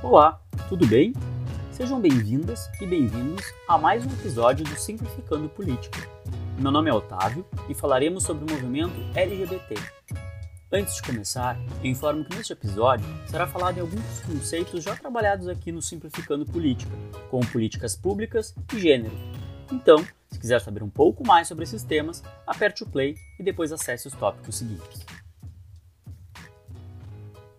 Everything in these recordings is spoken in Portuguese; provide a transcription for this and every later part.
Olá, tudo bem? Sejam bem-vindas e bem-vindos a mais um episódio do Simplificando Política. Meu nome é Otávio e falaremos sobre o movimento LGBT. Antes de começar, eu informo que neste episódio será falado em alguns conceitos já trabalhados aqui no Simplificando Política, como políticas públicas e gênero. Então, se quiser saber um pouco mais sobre esses temas, aperte o play e depois acesse os tópicos seguintes.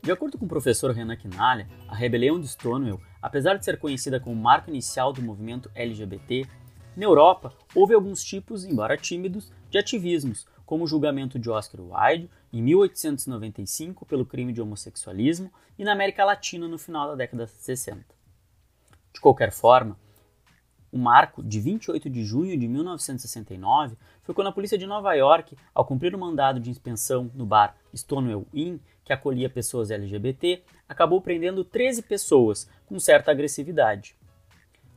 De acordo com o professor Renan Quinalha, a rebelião de Stonewall, apesar de ser conhecida como marco inicial do movimento LGBT, na Europa houve alguns tipos, embora tímidos, de ativismos, como o julgamento de Oscar Wilde em 1895 pelo crime de homossexualismo e na América Latina no final da década de 60. De qualquer forma, o marco de 28 de junho de 1969 foi quando a polícia de Nova York, ao cumprir o um mandado de inspeção no bar Stonewall Inn, que acolhia pessoas LGBT, acabou prendendo 13 pessoas com certa agressividade.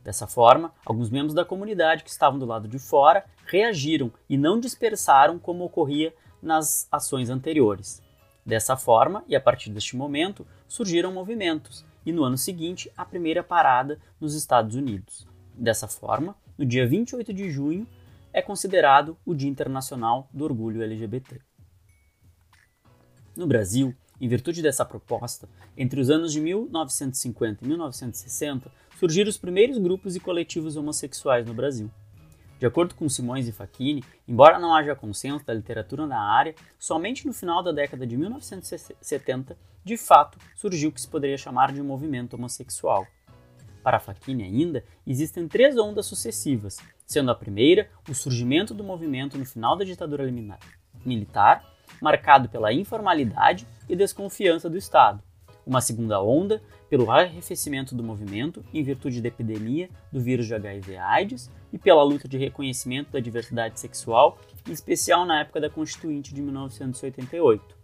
Dessa forma, alguns membros da comunidade que estavam do lado de fora reagiram e não dispersaram como ocorria nas ações anteriores. Dessa forma, e a partir deste momento, surgiram movimentos, e no ano seguinte, a primeira parada nos Estados Unidos. Dessa forma, no dia 28 de junho é considerado o Dia Internacional do Orgulho LGBT. No Brasil, em virtude dessa proposta, entre os anos de 1950 e 1960, surgiram os primeiros grupos e coletivos homossexuais no Brasil. De acordo com Simões e Facchini, embora não haja consenso da literatura na área, somente no final da década de 1970, de fato, surgiu o que se poderia chamar de movimento homossexual. Para Facchini ainda, existem três ondas sucessivas, sendo a primeira o surgimento do movimento no final da ditadura militar, marcado pela informalidade e desconfiança do Estado. Uma segunda onda, pelo arrefecimento do movimento em virtude da epidemia do vírus de HIV/AIDS e pela luta de reconhecimento da diversidade sexual, em especial na época da Constituinte de 1988.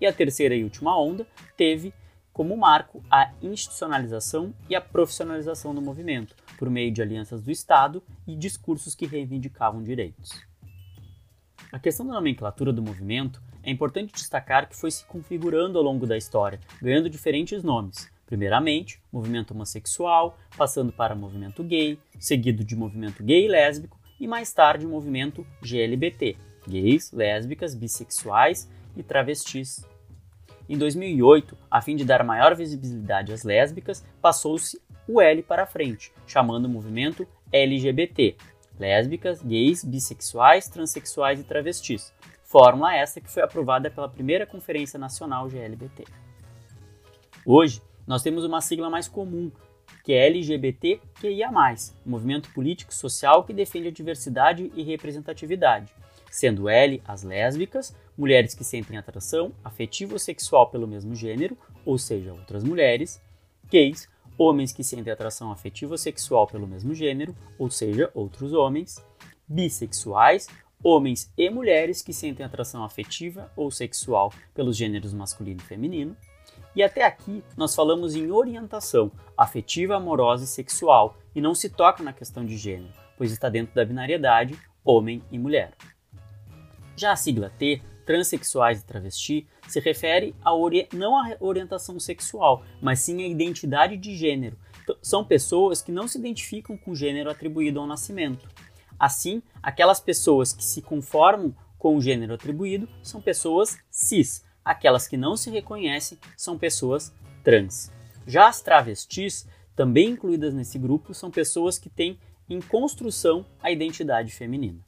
E a terceira e última onda teve como marco a institucionalização e a profissionalização do movimento, por meio de alianças do Estado e discursos que reivindicavam direitos. A questão da nomenclatura do movimento é importante destacar que foi se configurando ao longo da história, ganhando diferentes nomes. Primeiramente, movimento homossexual, passando para movimento gay, seguido de movimento gay e lésbico e mais tarde movimento GLBT, gays, lésbicas, bissexuais e travestis em 2008, a fim de dar maior visibilidade às lésbicas, passou-se o L para frente, chamando o movimento LGBT, lésbicas, gays, bissexuais, transexuais e travestis. Fórmula essa que foi aprovada pela primeira Conferência Nacional GLBT. Hoje, nós temos uma sigla mais comum, que é LGBTQIA+, movimento político social que defende a diversidade e representatividade, sendo L as lésbicas, mulheres que sentem atração afetiva ou sexual pelo mesmo gênero, ou seja, outras mulheres, gays, homens que sentem atração afetiva ou sexual pelo mesmo gênero, ou seja, outros homens, bissexuais, homens e mulheres que sentem atração afetiva ou sexual pelos gêneros masculino e feminino. E até aqui nós falamos em orientação afetiva, amorosa e sexual, e não se toca na questão de gênero, pois está dentro da binariedade homem e mulher. Já a sigla T, transexuais e travesti, se refere a não à orientação sexual, mas sim à identidade de gênero. São pessoas que não se identificam com o gênero atribuído ao nascimento. Assim, aquelas pessoas que se conformam com o gênero atribuído são pessoas cis. Aquelas que não se reconhecem são pessoas trans. Já as travestis, também incluídas nesse grupo, são pessoas que têm em construção a identidade feminina.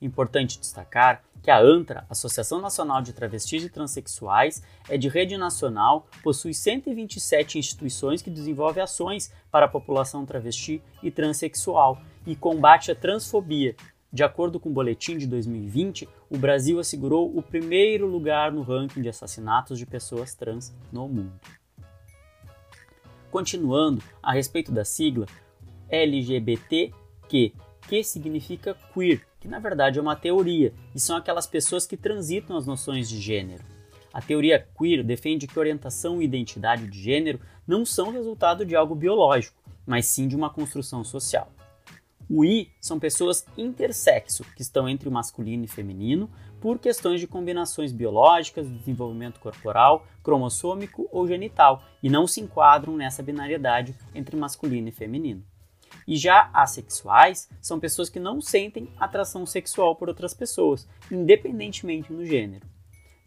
Importante destacar que a ANTRA, Associação Nacional de Travestis e Transsexuais, é de rede nacional, possui 127 instituições que desenvolvem ações para a população travesti e transexual e combate a transfobia. De acordo com o boletim de 2020, o Brasil assegurou o primeiro lugar no ranking de assassinatos de pessoas trans no mundo. Continuando, a respeito da sigla LGBTQ, que significa queer, que na verdade é uma teoria, e são aquelas pessoas que transitam as noções de gênero. A teoria queer defende que orientação e identidade de gênero não são resultado de algo biológico, mas sim de uma construção social. O I são pessoas intersexo, que estão entre o masculino e feminino, por questões de combinações biológicas, desenvolvimento corporal, cromossômico ou genital, e não se enquadram nessa binariedade entre masculino e feminino. E já assexuais são pessoas que não sentem atração sexual por outras pessoas, independentemente do gênero.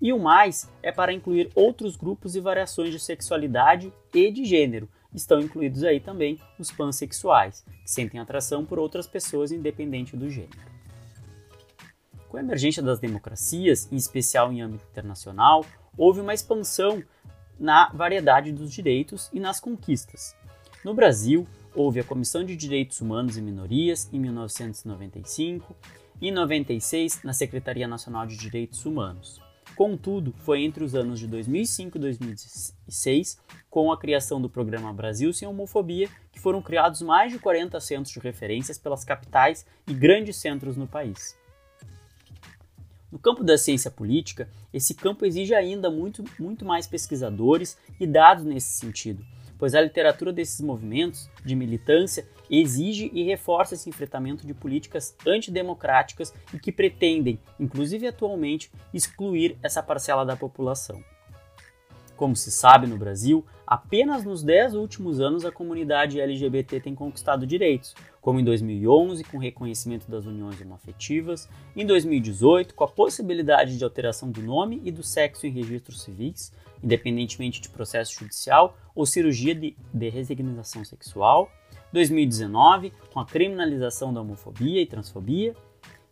E o mais é para incluir outros grupos e variações de sexualidade e de gênero. Estão incluídos aí também os pansexuais, que sentem atração por outras pessoas independente do gênero. Com a emergência das democracias, em especial em âmbito internacional, houve uma expansão na variedade dos direitos e nas conquistas. No Brasil, houve a Comissão de Direitos Humanos e Minorias em 1995 e em 96 na Secretaria Nacional de Direitos Humanos. Contudo, foi entre os anos de 2005 e 2006, com a criação do programa Brasil Sem Homofobia, que foram criados mais de 40 centros de referências pelas capitais e grandes centros no país. No campo da ciência política, esse campo exige ainda muito, muito mais pesquisadores e dados nesse sentido, pois a literatura desses movimentos de militância exige e reforça esse enfrentamento de políticas antidemocráticas e que pretendem, inclusive atualmente, excluir essa parcela da população. Como se sabe no Brasil, apenas nos 10 últimos anos a comunidade LGBT tem conquistado direitos, como em 2011 com o reconhecimento das uniões homoafetivas, em 2018 com a possibilidade de alteração do nome e do sexo em registros civis, independentemente de processo judicial ou cirurgia de, de resignização sexual, 2019 com a criminalização da homofobia e transfobia,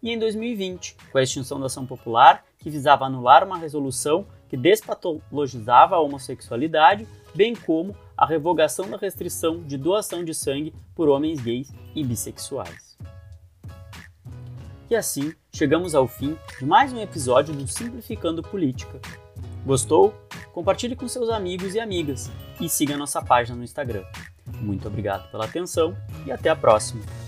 e em 2020 com a extinção da ação popular que visava anular uma resolução que despatologizava a homossexualidade, bem como a revogação da restrição de doação de sangue por homens gays e bissexuais. E assim, chegamos ao fim de mais um episódio do Simplificando Política. Gostou? Compartilhe com seus amigos e amigas e siga nossa página no Instagram. Muito obrigado pela atenção e até a próxima!